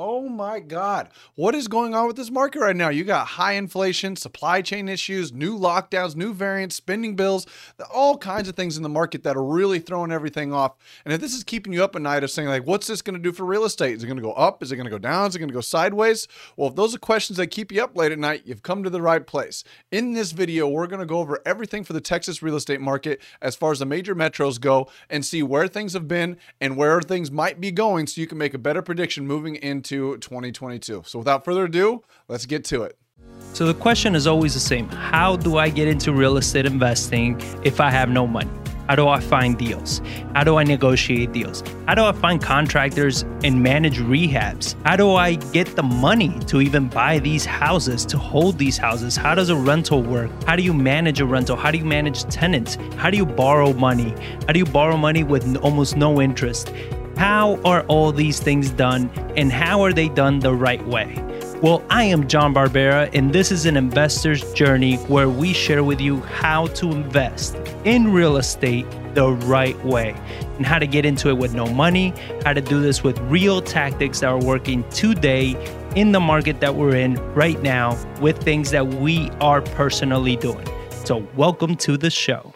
Oh my God. What is going on with this market right now? You got high inflation, supply chain issues, new lockdowns, new variants, spending bills, all kinds of things in the market that are really throwing everything off. And if this is keeping you up at night of saying, like, what's this going to do for real estate? Is it going to go up? Is it going to go down? Is it going to go sideways? Well, if those are questions that keep you up late at night, you've come to the right place. In this video, we're going to go over everything for the Texas real estate market as far as the major metros go and see where things have been and where things might be going so you can make a better prediction moving into into 2022. So without further ado, let's get to it. So the question is always the same How do I get into real estate investing if I have no money? How do I find deals? How do I negotiate deals? How do I find contractors and manage rehabs? How do I get the money to even buy these houses, to hold these houses? How does a rental work? How do you manage a rental? How do you manage tenants? How do you borrow money? How do you borrow money with almost no interest? How are all these things done and how are they done the right way? Well, I am John Barbera, and this is an investor's journey where we share with you how to invest in real estate the right way and how to get into it with no money, how to do this with real tactics that are working today in the market that we're in right now with things that we are personally doing. So, welcome to the show.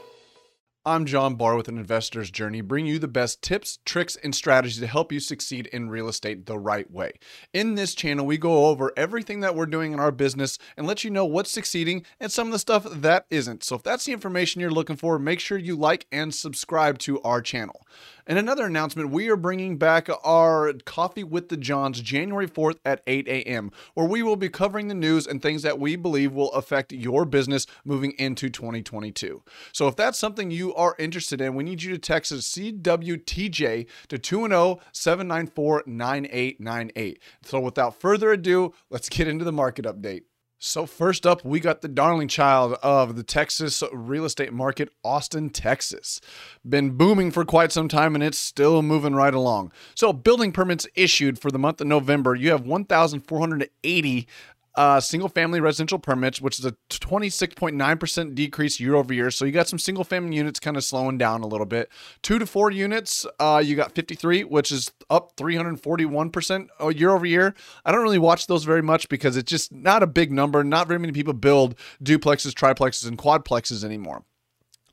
I'm John Barr with an investor's journey, bringing you the best tips, tricks, and strategies to help you succeed in real estate the right way. In this channel, we go over everything that we're doing in our business and let you know what's succeeding and some of the stuff that isn't. So if that's the information you're looking for, make sure you like and subscribe to our channel. And another announcement we are bringing back our Coffee with the Johns January 4th at 8 a.m., where we will be covering the news and things that we believe will affect your business moving into 2022. So if that's something you are interested in, we need you to text us CWTJ to 210 794 9898. So without further ado, let's get into the market update. So, first up, we got the darling child of the Texas real estate market, Austin, Texas. Been booming for quite some time and it's still moving right along. So, building permits issued for the month of November, you have 1,480 uh, single family residential permits, which is a 26.9% decrease year over year. So you got some single family units kind of slowing down a little bit. Two to four units, uh, you got 53, which is up 341% uh, year over year. I don't really watch those very much because it's just not a big number. Not very many people build duplexes, triplexes, and quadplexes anymore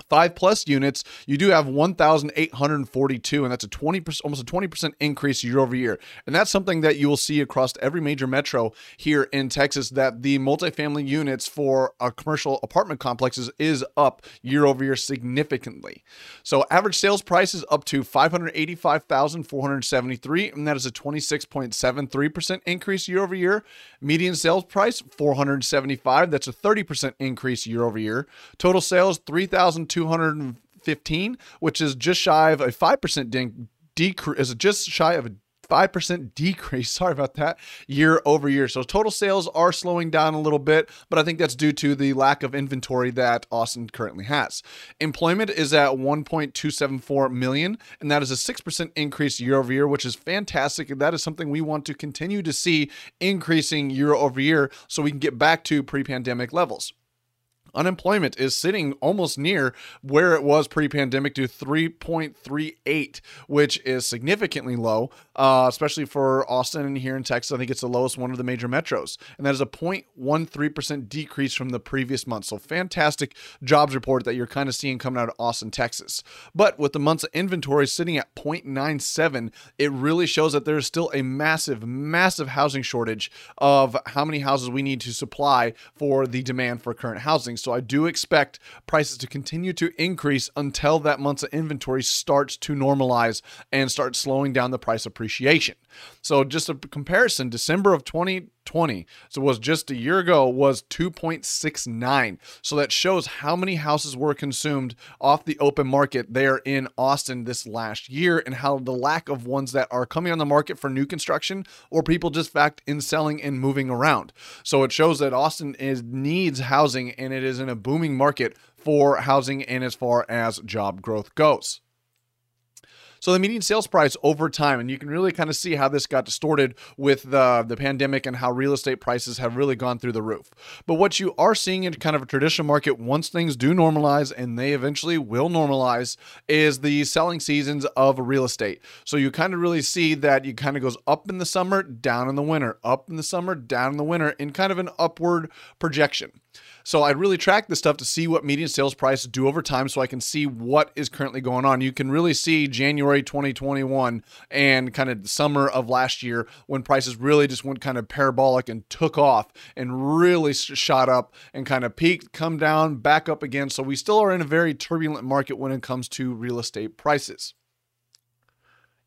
five plus units, you do have 1,842, and that's a 20%, almost a 20% increase year over year. And that's something that you will see across every major metro here in Texas that the multifamily units for a commercial apartment complexes is up year over year significantly. So average sales price is up to 585,473, and that is a 26.73% increase year over year. Median sales price 475, that's a 30% increase year over year. Total sales 3,200 215, which is just shy of a 5% decrease, is just shy of a 5% decrease. Sorry about that. Year over year. So total sales are slowing down a little bit, but I think that's due to the lack of inventory that Austin currently has. Employment is at 1.274 million, and that is a 6% increase year over year, which is fantastic. And That is something we want to continue to see increasing year over year so we can get back to pre pandemic levels. Unemployment is sitting almost near where it was pre pandemic to 3.38, which is significantly low, uh, especially for Austin and here in Texas. I think it's the lowest one of the major metros. And that is a 0.13% decrease from the previous month. So, fantastic jobs report that you're kind of seeing coming out of Austin, Texas. But with the months of inventory sitting at 0.97, it really shows that there's still a massive, massive housing shortage of how many houses we need to supply for the demand for current housing. So I do expect prices to continue to increase until that month's inventory starts to normalize and start slowing down the price appreciation. So just a comparison, December of 2020, so was just a year ago, was 2.69. So that shows how many houses were consumed off the open market there in Austin this last year and how the lack of ones that are coming on the market for new construction or people just fact in selling and moving around. So it shows that Austin is needs housing and it is in a booming market for housing and as far as job growth goes. So the median sales price over time, and you can really kind of see how this got distorted with the, the pandemic and how real estate prices have really gone through the roof. But what you are seeing in kind of a traditional market, once things do normalize, and they eventually will normalize, is the selling seasons of real estate. So you kind of really see that you kind of goes up in the summer, down in the winter, up in the summer, down in the winter, in kind of an upward projection. So I really track this stuff to see what median sales prices do over time so I can see what is currently going on. You can really see January 2021 and kind of the summer of last year when prices really just went kind of parabolic and took off and really shot up and kind of peaked, come down, back up again. So we still are in a very turbulent market when it comes to real estate prices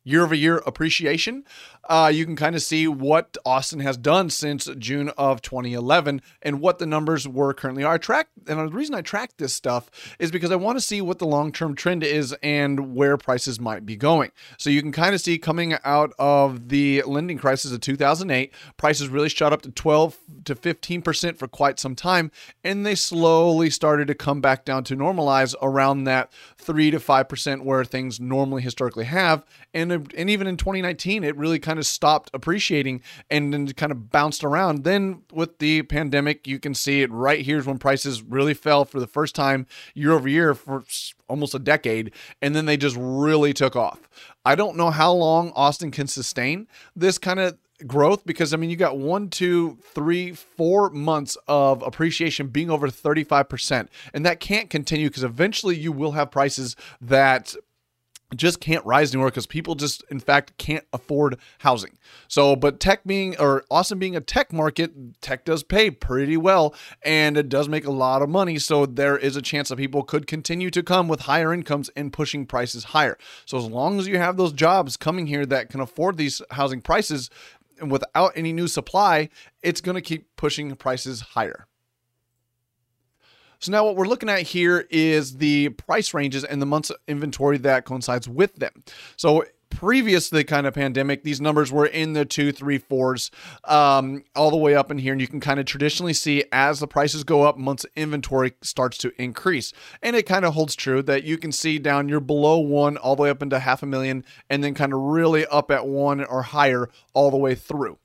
year over year appreciation, uh, you can kind of see what Austin has done since June of 2011 and what the numbers were currently are. I track, and the reason I track this stuff is because I want to see what the long term trend is and where prices might be going. So you can kind of see coming out of the lending crisis of 2008, prices really shot up to 12 to 15% for quite some time, and they slowly started to come back down to normalize around that 3 to 5% where things normally historically have. And, and even in 2019, it really kind of stopped appreciating and then kind of bounced around. Then with the pandemic, you can see it right here's when prices really fell for the first time year over year for almost a decade, and then they just really took off. I don't know how long Austin can sustain this kind of growth because I mean you got one, two, three, four months of appreciation being over 35%. And that can't continue because eventually you will have prices that just can't rise anymore because people just in fact can't afford housing. So but tech being or austin being a tech market tech does pay pretty well and it does make a lot of money. So there is a chance that people could continue to come with higher incomes and pushing prices higher. So as long as you have those jobs coming here that can afford these housing prices and without any new supply it's going to keep pushing prices higher so now what we're looking at here is the price ranges and the months of inventory that coincides with them. So previous to the kind of pandemic, these numbers were in the two, three, fours, um, all the way up in here. And you can kind of traditionally see as the prices go up, months of inventory starts to increase. And it kind of holds true that you can see down you're below one all the way up into half a million, and then kind of really up at one or higher all the way through.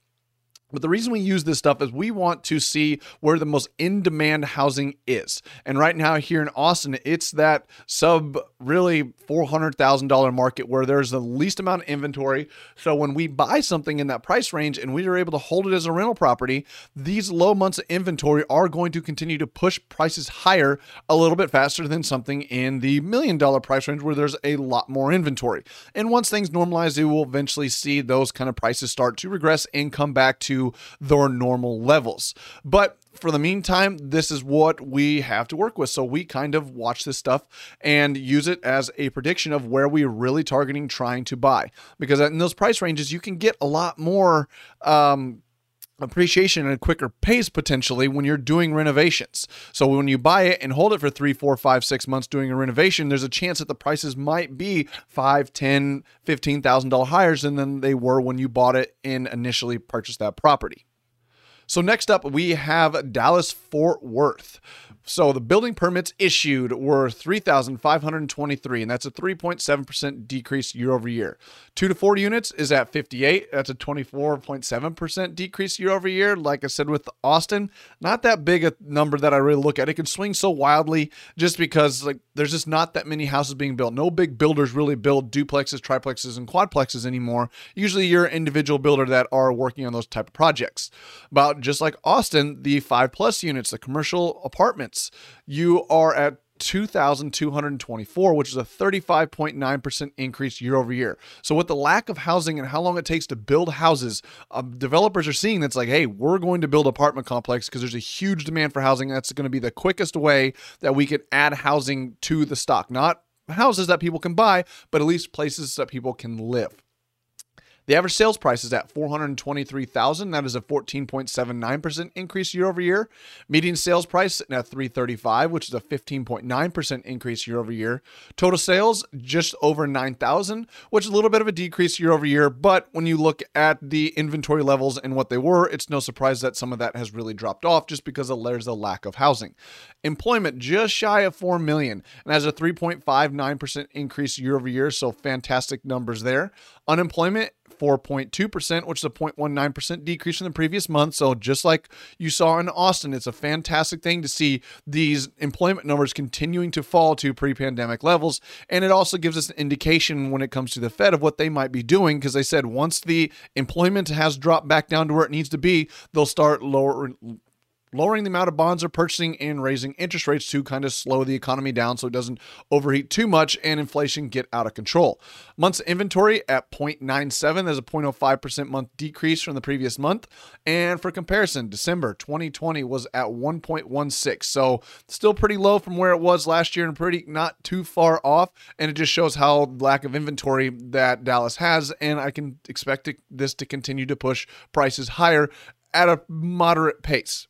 But the reason we use this stuff is we want to see where the most in demand housing is. And right now, here in Austin, it's that sub really $400,000 market where there's the least amount of inventory. So when we buy something in that price range and we are able to hold it as a rental property, these low months of inventory are going to continue to push prices higher a little bit faster than something in the million dollar price range where there's a lot more inventory. And once things normalize, you will eventually see those kind of prices start to regress and come back to their normal levels. But for the meantime, this is what we have to work with. So we kind of watch this stuff and use it as a prediction of where we're really targeting trying to buy. Because in those price ranges, you can get a lot more. Um, appreciation at a quicker pace potentially when you're doing renovations. So when you buy it and hold it for three, four, five, six months doing a renovation, there's a chance that the prices might be five, ten, fifteen thousand dollar higher than they were when you bought it and initially purchased that property. So next up, we have Dallas Fort Worth. So the building permits issued were 3,523, and that's a 3.7% decrease year over year. Two to four units is at 58. That's a 24.7% decrease year over year. Like I said with Austin, not that big a number that I really look at. It can swing so wildly just because like there's just not that many houses being built. No big builders really build duplexes, triplexes, and quadplexes anymore. Usually you're an individual builder that are working on those type of projects. About just like Austin, the five plus units, the commercial apartments you are at 2,224, which is a 35.9% increase year over year. So, with the lack of housing and how long it takes to build houses, uh, developers are seeing that's like, hey, we're going to build apartment complex because there's a huge demand for housing. That's going to be the quickest way that we can add housing to the stock. Not houses that people can buy, but at least places that people can live. The average sales price is at 423,000. That is a 14.79% increase year over year. Median sales price sitting at 335, which is a 15.9% increase year over year. Total sales just over 9,000, which is a little bit of a decrease year over year. But when you look at the inventory levels and what they were, it's no surprise that some of that has really dropped off just because there's a lack of housing. Employment just shy of 4 million and has a 3.59% increase year over year. So fantastic numbers there. Unemployment 4.2%, which is a 0.19% decrease from the previous month. So, just like you saw in Austin, it's a fantastic thing to see these employment numbers continuing to fall to pre pandemic levels. And it also gives us an indication when it comes to the Fed of what they might be doing, because they said once the employment has dropped back down to where it needs to be, they'll start lowering lowering the amount of bonds they're purchasing and raising interest rates to kind of slow the economy down so it doesn't overheat too much and inflation get out of control. Months inventory at 0.97, there's a 0.05% month decrease from the previous month. And for comparison, December 2020 was at 1.16. So still pretty low from where it was last year and pretty not too far off. And it just shows how lack of inventory that Dallas has. And I can expect this to continue to push prices higher at a moderate pace.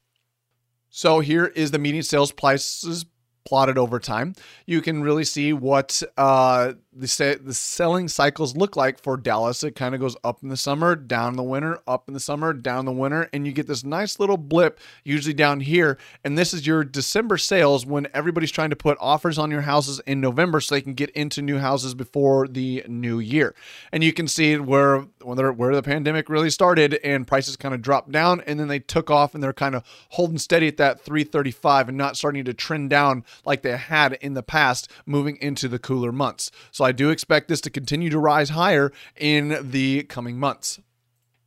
So here is the median sales prices plotted over time. You can really see what uh, the the selling cycles look like for Dallas. It kind of goes up in the summer, down in the winter, up in the summer, down in the winter, and you get this nice little blip usually down here. And this is your December sales when everybody's trying to put offers on your houses in November so they can get into new houses before the new year. And you can see where where, where the pandemic really started and prices kind of dropped down and then they took off and they're kind of holding steady at that 335 and not starting to trend down like they had in the past moving into the cooler months. So I do expect this to continue to rise higher in the coming months.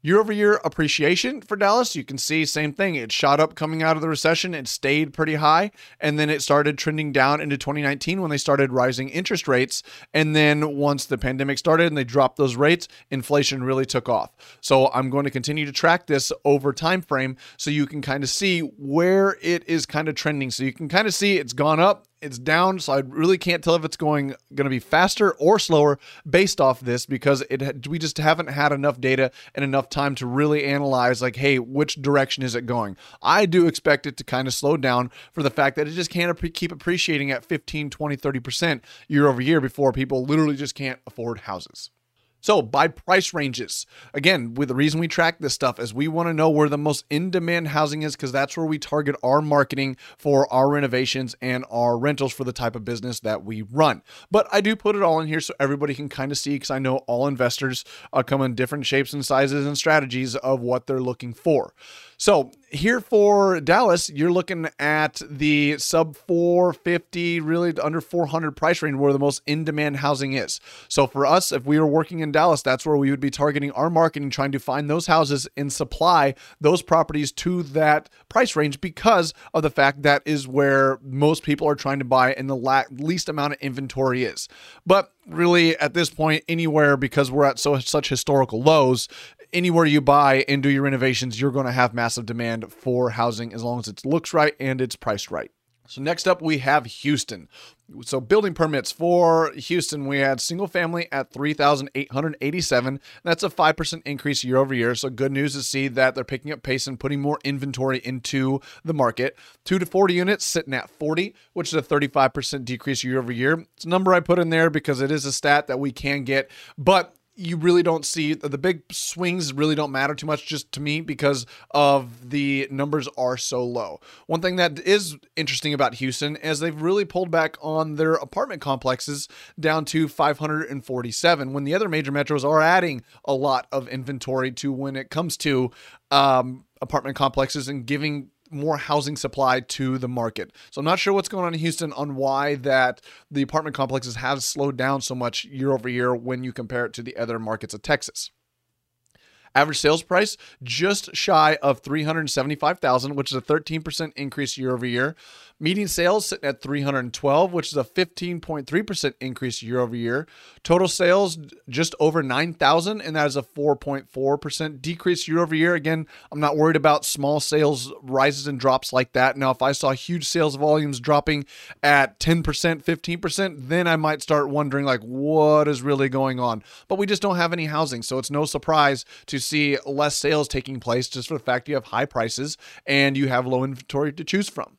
Year over year appreciation for Dallas, you can see same thing. It shot up coming out of the recession, it stayed pretty high, and then it started trending down into 2019 when they started rising interest rates. And then once the pandemic started and they dropped those rates, inflation really took off. So I'm going to continue to track this over time frame so you can kind of see where it is kind of trending. So you can kind of see it's gone up it's down, so I really can't tell if it's going going to be faster or slower based off this because it we just haven't had enough data and enough time to really analyze like, hey, which direction is it going? I do expect it to kind of slow down for the fact that it just can't keep appreciating at 15, 20, 30% year over year before people literally just can't afford houses. So, by price ranges, again, with the reason we track this stuff is we want to know where the most in demand housing is because that's where we target our marketing for our renovations and our rentals for the type of business that we run. But I do put it all in here so everybody can kind of see because I know all investors uh, come in different shapes and sizes and strategies of what they're looking for. So here for Dallas, you're looking at the sub 450, really under 400 price range where the most in demand housing is. So for us, if we were working in Dallas, that's where we would be targeting our marketing, trying to find those houses and supply those properties to that price range because of the fact that is where most people are trying to buy and the la- least amount of inventory is. But really at this point anywhere because we're at so such historical lows anywhere you buy and do your renovations, you're going to have massive demand for housing as long as it looks right and it's priced right. So next up we have Houston. So building permits for Houston, we had single family at 3,887. That's a 5% increase year over year. So good news to see that they're picking up pace and putting more inventory into the market. 2 to 40 units sitting at 40, which is a 35% decrease year over year. It's a number I put in there because it is a stat that we can get, but you really don't see the big swings really don't matter too much just to me because of the numbers are so low. One thing that is interesting about Houston is they've really pulled back on their apartment complexes down to 547 when the other major metros are adding a lot of inventory to when it comes to um, apartment complexes and giving more housing supply to the market. So I'm not sure what's going on in Houston on why that the apartment complexes have slowed down so much year over year when you compare it to the other markets of Texas. Average sales price just shy of 375,000, which is a 13% increase year over year. Median sales sitting at 312, which is a 15.3% increase year over year. Total sales just over 9,000, and that is a 4.4% decrease year over year. Again, I'm not worried about small sales rises and drops like that. Now, if I saw huge sales volumes dropping at 10%, 15%, then I might start wondering like what is really going on. But we just don't have any housing, so it's no surprise to see less sales taking place just for the fact you have high prices and you have low inventory to choose from.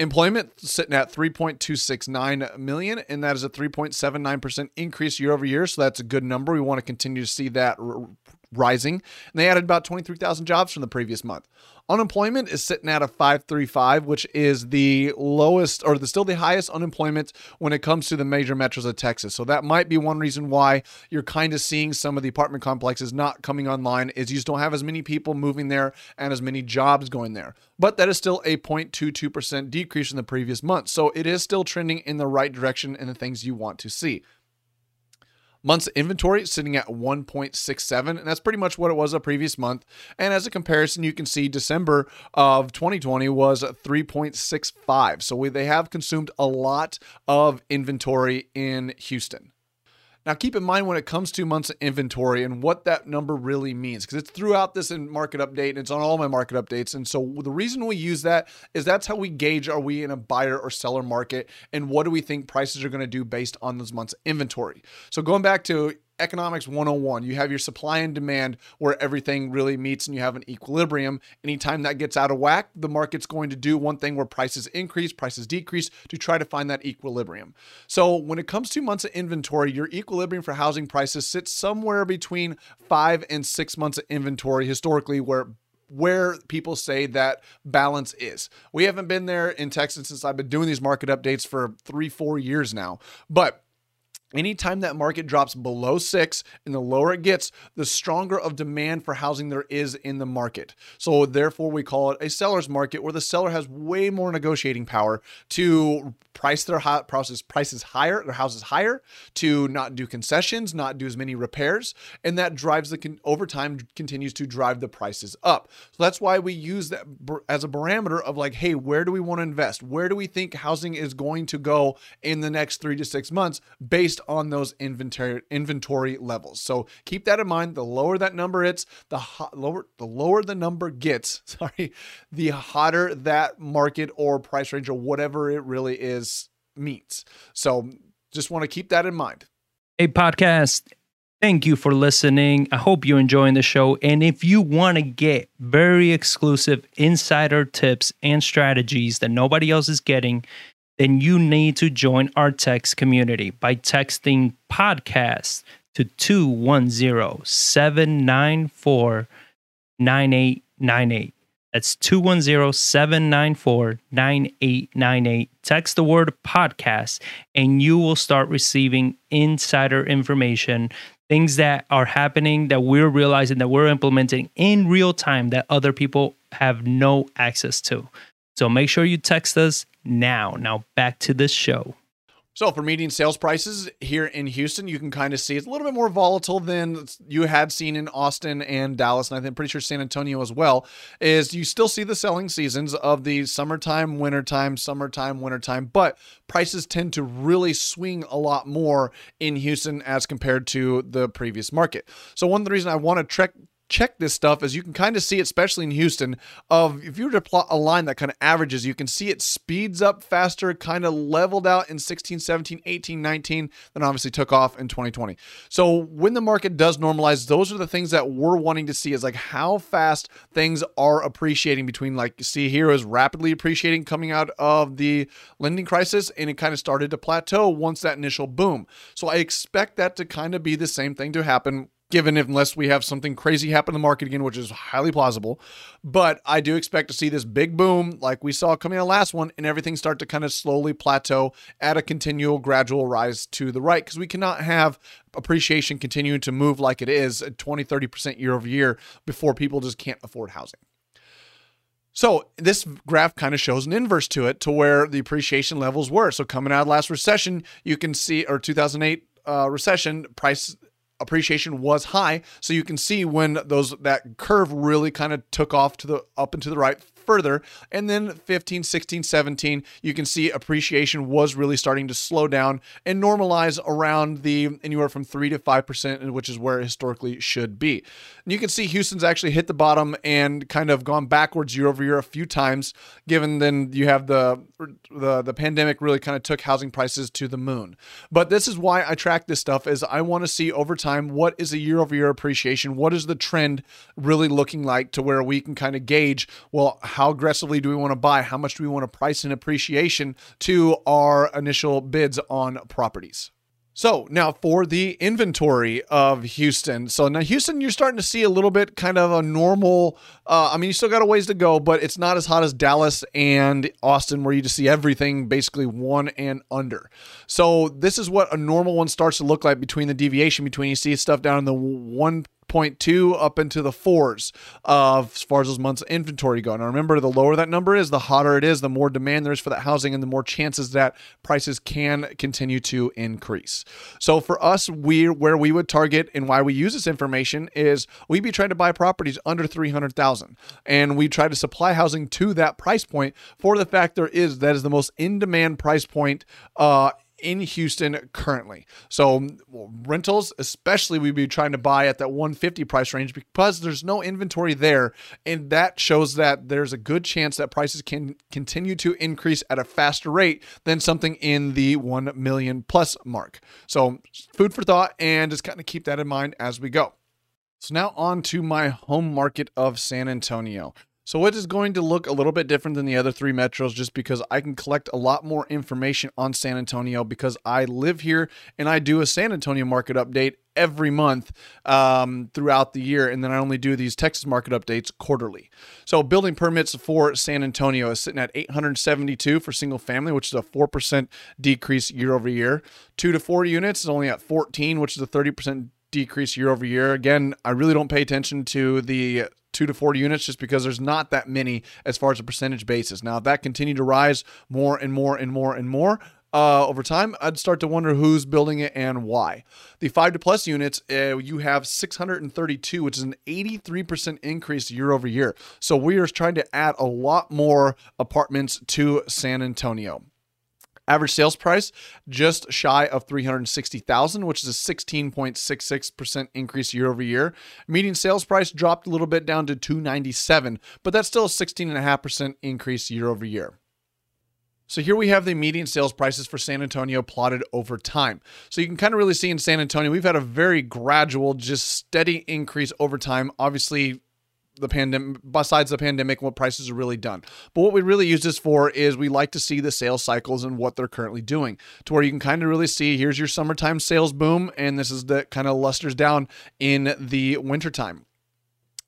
Employment sitting at 3.269 million, and that is a 3.79% increase year over year. So that's a good number. We want to continue to see that rising. And they added about 23,000 jobs from the previous month. Unemployment is sitting at a 535, which is the lowest or the still the highest unemployment when it comes to the major metros of Texas. So that might be one reason why you're kind of seeing some of the apartment complexes not coming online is you just don't have as many people moving there and as many jobs going there. But that is still a 0.22% decrease in the previous month. So it is still trending in the right direction in the things you want to see. Months inventory sitting at 1.67, and that's pretty much what it was a previous month. And as a comparison, you can see December of 2020 was 3.65. So we, they have consumed a lot of inventory in Houston. Now, keep in mind when it comes to months of inventory and what that number really means, because it's throughout this in market update and it's on all my market updates. And so the reason we use that is that's how we gauge are we in a buyer or seller market and what do we think prices are going to do based on those months of inventory. So going back to economics 101 you have your supply and demand where everything really meets and you have an equilibrium anytime that gets out of whack the market's going to do one thing where prices increase prices decrease to try to find that equilibrium so when it comes to months of inventory your equilibrium for housing prices sits somewhere between five and six months of inventory historically where where people say that balance is. We haven't been there in Texas since I've been doing these market updates for three, four years now. But Anytime that market drops below six and the lower it gets, the stronger of demand for housing there is in the market. So, therefore, we call it a seller's market where the seller has way more negotiating power to price their prices prices higher, their houses higher, to not do concessions, not do as many repairs, and that drives the over time continues to drive the prices up. So that's why we use that as a barometer of like, hey, where do we want to invest? Where do we think housing is going to go in the next three to six months based based on those inventory inventory levels. So keep that in mind. The lower that number is, the hot, lower the lower the number gets. Sorry, the hotter that market or price range or whatever it really is means. So just want to keep that in mind. Hey, podcast. Thank you for listening. I hope you're enjoying the show. And if you want to get very exclusive insider tips and strategies that nobody else is getting, then you need to join our text community by texting podcast to 210 794 9898. That's 210 794 9898. Text the word podcast, and you will start receiving insider information, things that are happening that we're realizing that we're implementing in real time that other people have no access to. So make sure you text us now. Now back to this show. So for median sales prices here in Houston, you can kind of see it's a little bit more volatile than you had seen in Austin and Dallas, and I'm pretty sure San Antonio as well. Is you still see the selling seasons of the summertime, wintertime, summertime, wintertime, but prices tend to really swing a lot more in Houston as compared to the previous market. So one of the reasons I want to trek check this stuff as you can kind of see, especially in Houston, of if you were to plot a line that kind of averages, you can see it speeds up faster, kind of leveled out in 16, 17, 18, 19, then obviously took off in 2020. So when the market does normalize, those are the things that we're wanting to see is like how fast things are appreciating between like you see here is rapidly appreciating coming out of the lending crisis and it kind of started to plateau once that initial boom. So I expect that to kind of be the same thing to happen given unless we have something crazy happen in the market again, which is highly plausible. But I do expect to see this big boom like we saw coming out last one and everything start to kind of slowly plateau at a continual gradual rise to the right because we cannot have appreciation continuing to move like it is at 20, 30% year over year before people just can't afford housing. So this graph kind of shows an inverse to it to where the appreciation levels were. So coming out of last recession, you can see, or 2008 uh, recession, price appreciation was high. So you can see when those that curve really kind of took off to the up and to the right further. And then 15, 16, 17, you can see appreciation was really starting to slow down and normalize around the anywhere from 3 to 5%, which is where it historically should be. And you can see Houston's actually hit the bottom and kind of gone backwards year over year a few times, given then you have the the the pandemic really kind of took housing prices to the moon. But this is why I track this stuff is I want to see over time what is a year over year appreciation, what is the trend really looking like to where we can kind of gauge, well, how aggressively do we want to buy? How much do we want to price in appreciation to our initial bids on properties? So now for the inventory of Houston. So now Houston, you're starting to see a little bit kind of a normal. Uh, I mean, you still got a ways to go, but it's not as hot as Dallas and Austin, where you just see everything basically one and under. So this is what a normal one starts to look like between the deviation between you see stuff down in the one 0.2 up into the fours of as far as those months of inventory go. Now remember, the lower that number is, the hotter it is, the more demand there is for that housing, and the more chances that prices can continue to increase. So for us, we where we would target and why we use this information is we'd be trying to buy properties under 300,000, and we try to supply housing to that price point for the fact there is that is the most in demand price point. Uh, in Houston currently. So um, rentals, especially we'd be trying to buy at that 150 price range because there's no inventory there. And that shows that there's a good chance that prices can continue to increase at a faster rate than something in the 1 million plus mark. So food for thought and just kind of keep that in mind as we go. So now on to my home market of San Antonio. So it is going to look a little bit different than the other three metros just because I can collect a lot more information on San Antonio because I live here and I do a San Antonio market update every month um, throughout the year. And then I only do these Texas market updates quarterly. So building permits for San Antonio is sitting at 872 for single family, which is a 4% decrease year over year. Two to four units is only at 14, which is a 30% decrease year over year. Again, I really don't pay attention to the two to four units just because there's not that many as far as a percentage basis. Now, if that continued to rise more and more and more and more, uh, over time, I'd start to wonder who's building it and why. The five to plus units, uh, you have 632, which is an 83% increase year over year. So we are trying to add a lot more apartments to San Antonio. Average sales price just shy of 360,000, which is a 16.66% increase year over year. Median sales price dropped a little bit down to 297, but that's still a 16.5% increase year over year. So here we have the median sales prices for San Antonio plotted over time. So you can kind of really see in San Antonio, we've had a very gradual, just steady increase over time. Obviously, the pandemic besides the pandemic what prices are really done but what we really use this for is we like to see the sales cycles and what they're currently doing to where you can kind of really see here's your summertime sales boom and this is the kind of lusters down in the wintertime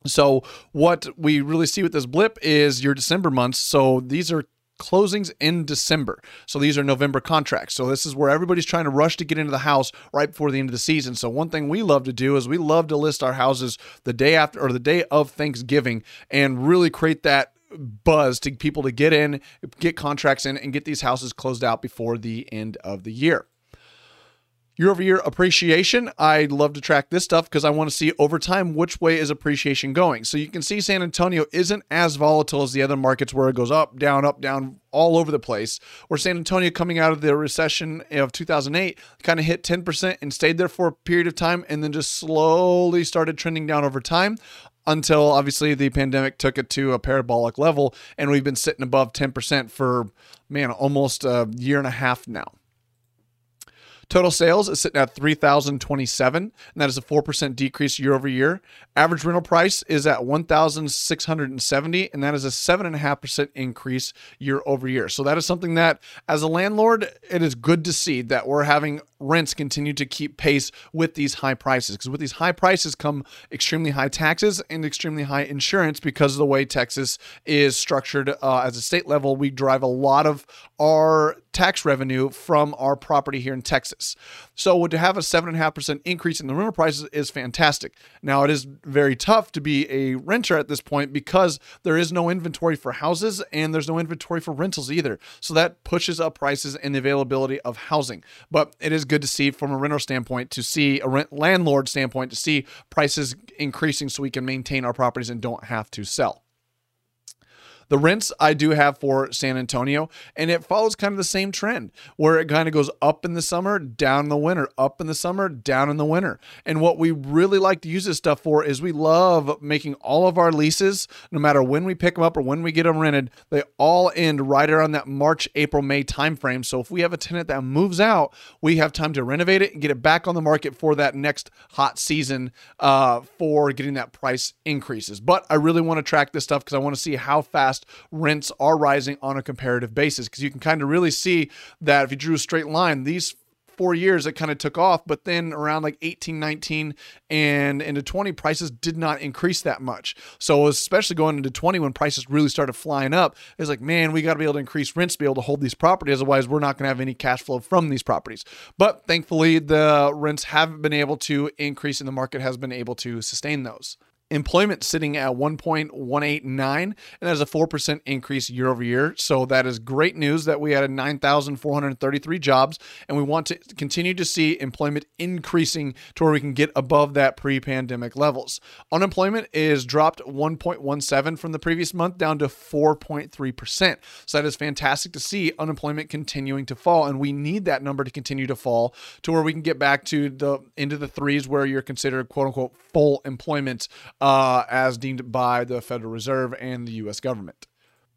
so what we really see with this blip is your December months. So these are closings in December. So these are November contracts. So this is where everybody's trying to rush to get into the house right before the end of the season. So one thing we love to do is we love to list our houses the day after or the day of Thanksgiving and really create that buzz to people to get in, get contracts in and get these houses closed out before the end of the year. Year over year appreciation, I love to track this stuff because I want to see over time which way is appreciation going. So you can see San Antonio isn't as volatile as the other markets where it goes up, down, up, down, all over the place. Where San Antonio, coming out of the recession of 2008, kind of hit 10% and stayed there for a period of time and then just slowly started trending down over time until obviously the pandemic took it to a parabolic level and we've been sitting above 10% for man almost a year and a half now Total sales is sitting at 3,027, and that is a 4% decrease year over year. Average rental price is at 1,670, and that is a 7.5% increase year over year. So that is something that, as a landlord, it is good to see that we're having rents continue to keep pace with these high prices. Because with these high prices come extremely high taxes and extremely high insurance because of the way Texas is structured uh, as a state level. We drive a lot of our tax revenue from our property here in Texas. So to have a 7.5% increase in the rental prices is fantastic. Now, it is very tough to be a renter at this point because there is no inventory for houses and there's no inventory for rentals either. So that pushes up prices and the availability of housing. But it is good to see from a renter standpoint to see a rent landlord standpoint to see prices increasing so we can maintain our properties and don't have to sell. The rents I do have for San Antonio, and it follows kind of the same trend where it kind of goes up in the summer, down in the winter, up in the summer, down in the winter. And what we really like to use this stuff for is we love making all of our leases, no matter when we pick them up or when we get them rented, they all end right around that March, April, May timeframe. So if we have a tenant that moves out, we have time to renovate it and get it back on the market for that next hot season uh, for getting that price increases. But I really want to track this stuff because I want to see how fast rents are rising on a comparative basis. Because you can kind of really see that if you drew a straight line, these four years it kind of took off but then around like 18 19 and into 20 prices did not increase that much. So especially going into 20 when prices really started flying up it's like man we got to be able to increase rents to be able to hold these properties otherwise we're not going to have any cash flow from these properties. But thankfully the rents haven't been able to increase and the market has been able to sustain those employment sitting at 1.189 and that is a 4% increase year over year. So that is great news that we added 9433 jobs and we want to continue to see employment increasing to where we can get above that pre-pandemic levels. Unemployment is dropped 1.17 from the previous month down to 4.3% so that is fantastic to see unemployment continuing to fall and we need that number to continue to fall to where we can get back to the into the threes where you're considered quote unquote full employment uh, as deemed by the Federal Reserve and the US government.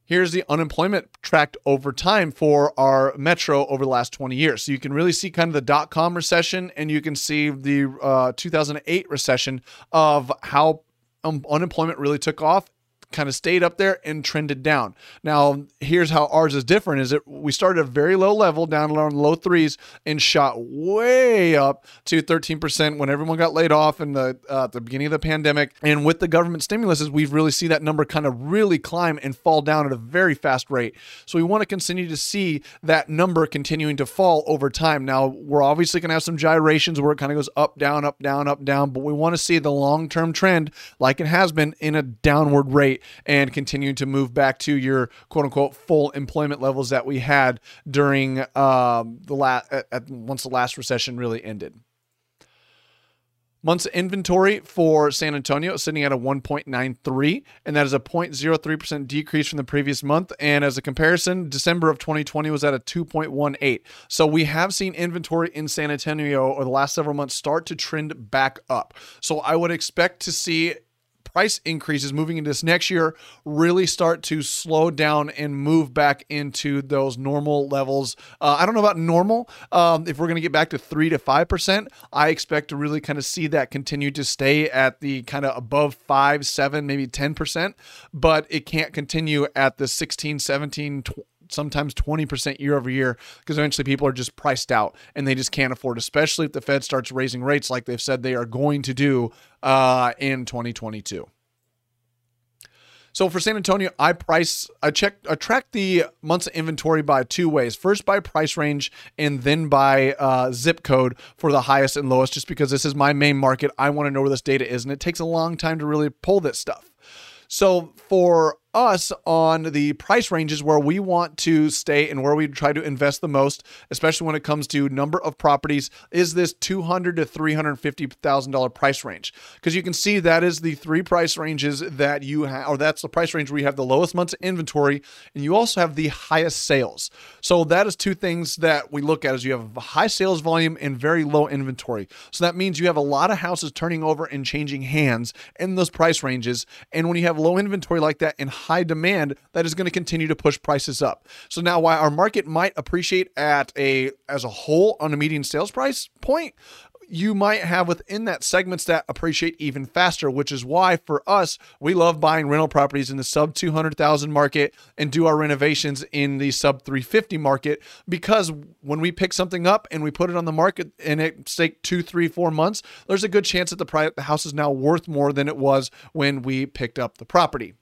Here's the unemployment tracked over time for our metro over the last 20 years. So you can really see kind of the dot com recession and you can see the uh, 2008 recession of how um, unemployment really took off kind of stayed up there and trended down. Now, here's how ours is different is that we started at a very low level down around low threes and shot way up to 13% when everyone got laid off in the uh, the beginning of the pandemic. And with the government stimuluses, we've really see that number kind of really climb and fall down at a very fast rate. So we want to continue to see that number continuing to fall over time. Now, we're obviously going to have some gyrations where it kind of goes up, down, up, down, up, down, but we want to see the long-term trend like it has been in a downward rate and continue to move back to your quote unquote full employment levels that we had during um, the last once the last recession really ended. Months inventory for San Antonio is sitting at a 1.93, and that is a 0.03% decrease from the previous month. And as a comparison, December of 2020 was at a 2.18. So we have seen inventory in San Antonio over the last several months start to trend back up. So I would expect to see price increases moving into this next year really start to slow down and move back into those normal levels. Uh, I don't know about normal. Um, if we're going to get back to three to five percent, I expect to really kind of see that continue to stay at the kind of above five, seven, maybe 10%, but it can't continue at the 16, 17, 20, sometimes 20% year over year because eventually people are just priced out and they just can't afford, especially if the Fed starts raising rates like they've said they are going to do uh, in 2022. So for San Antonio, I price, I check, I track the months of inventory by two ways. First by price range, and then by uh, zip code for the highest and lowest. Just because this is my main market, I want to know where this data is, and it takes a long time to really pull this stuff. So for us on the price ranges where we want to stay and where we try to invest the most, especially when it comes to number of properties, is this two hundred to three hundred fifty thousand dollar price range. Because you can see that is the three price ranges that you have, or that's the price range where you have the lowest months inventory, and you also have the highest sales. So that is two things that we look at: is you have high sales volume and very low inventory. So that means you have a lot of houses turning over and changing hands in those price ranges. And when you have low inventory like that and high demand that is going to continue to push prices up. So now while our market might appreciate at a as a whole on a median sales price point, you might have within that segments that appreciate even faster, which is why for us, we love buying rental properties in the sub 200,000 market and do our renovations in the sub 350 market because when we pick something up and we put it on the market and it take two, three, four months, there's a good chance that the, the house is now worth more than it was when we picked up the property.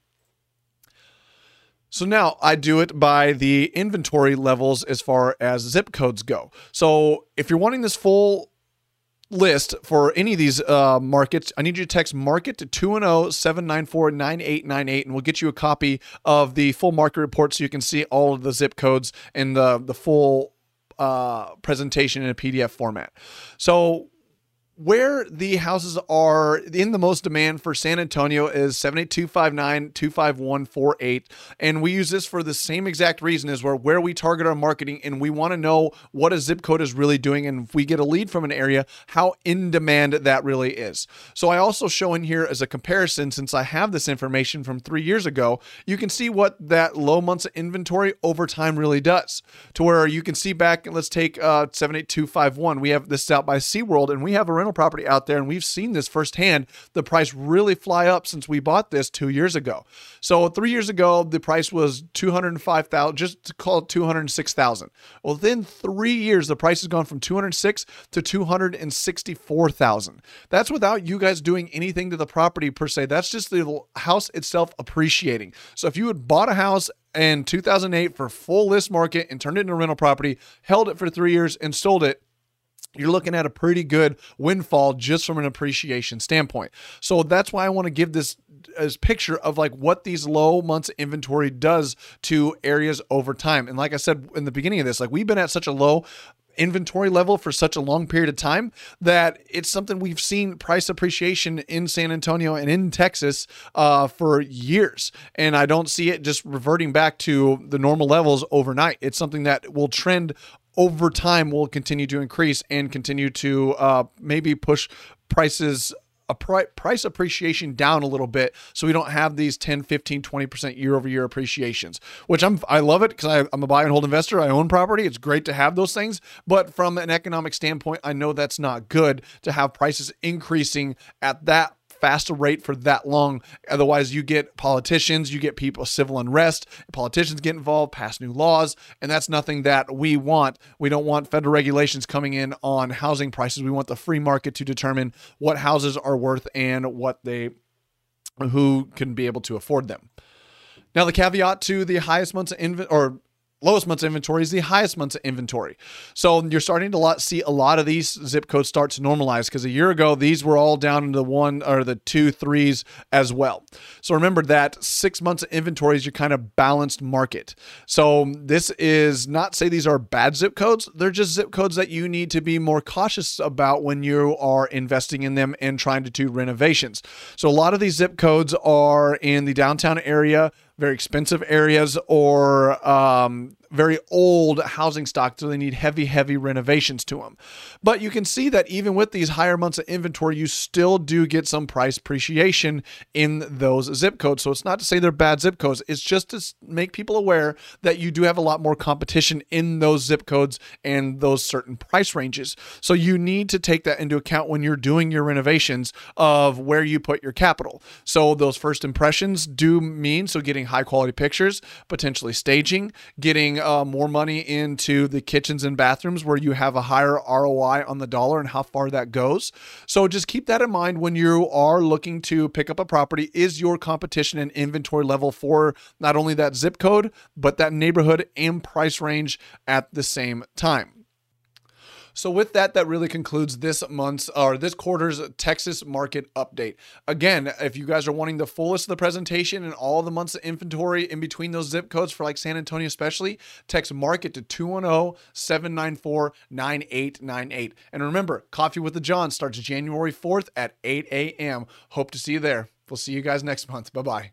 So now I do it by the inventory levels as far as zip codes go. So if you're wanting this full list for any of these uh, markets, I need you to text market to 210 794 9898 and we'll get you a copy of the full market report so you can see all of the zip codes and the, the full uh, presentation in a PDF format. So where the houses are in the most demand for San Antonio is 78259 25148 and we use this for the same exact reason as where where we target our marketing and we want to know what a zip code is really doing and if we get a lead from an area how in demand that really is. So I also show in here as a comparison since I have this information from 3 years ago, you can see what that low months of inventory over time really does. To where you can see back let's take uh 78251 we have this out by SeaWorld and we have a rental property out there, and we've seen this firsthand. The price really fly up since we bought this two years ago. So three years ago, the price was two hundred five thousand, just to call it two hundred six thousand. Well, within three years, the price has gone from two hundred six to two hundred and sixty four thousand. That's without you guys doing anything to the property per se. That's just the house itself appreciating. So if you had bought a house in 2008 for full list market and turned it into a rental property, held it for three years and sold it, you're looking at a pretty good windfall just from an appreciation standpoint. So that's why I want to give this as picture of like what these low months inventory does to areas over time. And like I said in the beginning of this, like we've been at such a low inventory level for such a long period of time that it's something we've seen price appreciation in San Antonio and in Texas uh, for years. And I don't see it just reverting back to the normal levels overnight. It's something that will trend over time will continue to increase and continue to uh, maybe push prices a pri- price appreciation down a little bit so we don't have these 10 15 20% year over year appreciations which i'm i love it because i'm a buy and hold investor. I own property. It's great to have those things. But from an economic standpoint i know that's not good to have prices increasing at that fast rate for that long. Otherwise, you get politicians, you get people civil unrest, politicians get involved, pass new laws, and that's nothing that we want. We don't want federal regulations coming in on housing prices. We want the free market to determine what houses are worth and what they who can be able to afford them. Now, the caveat to the highest months of inventory or lowest months inventory is the highest months inventory. So you're starting to lot, see a lot of these zip codes start to normalize because a year ago these were all down into the one or the two threes as well. So remember that six months of inventory is your kind of balanced market. So this is not say these are bad zip codes; they're just zip codes that you need to be more cautious about when you are investing in them and trying to do renovations. So a lot of these zip codes are in the downtown area very expensive areas or um, very old housing stock, so they need heavy, heavy renovations to them. But you can see that even with these higher months of inventory, you still do get some price appreciation in those zip codes. So it's not to say they're bad zip codes, it's just to make people aware that you do have a lot more competition in those zip codes and those certain price ranges. So you need to take that into account when you're doing your renovations of where you put your capital. So those first impressions do mean so getting high quality pictures, potentially staging, getting uh, more money into the kitchens and bathrooms where you have a higher ROI on the dollar and how far that goes. So just keep that in mind when you are looking to pick up a property. Is your competition and inventory level for not only that zip code, but that neighborhood and price range at the same time? So with that, that really concludes this month's uh, or this quarter's Texas market update. Again, if you guys are wanting the fullest of the presentation and all the months of inventory in between those zip codes for like San Antonio especially, text market to 210-794-9898. And remember, Coffee with the John starts January 4th at 8 a.m. Hope to see you there. We'll see you guys next month. Bye-bye.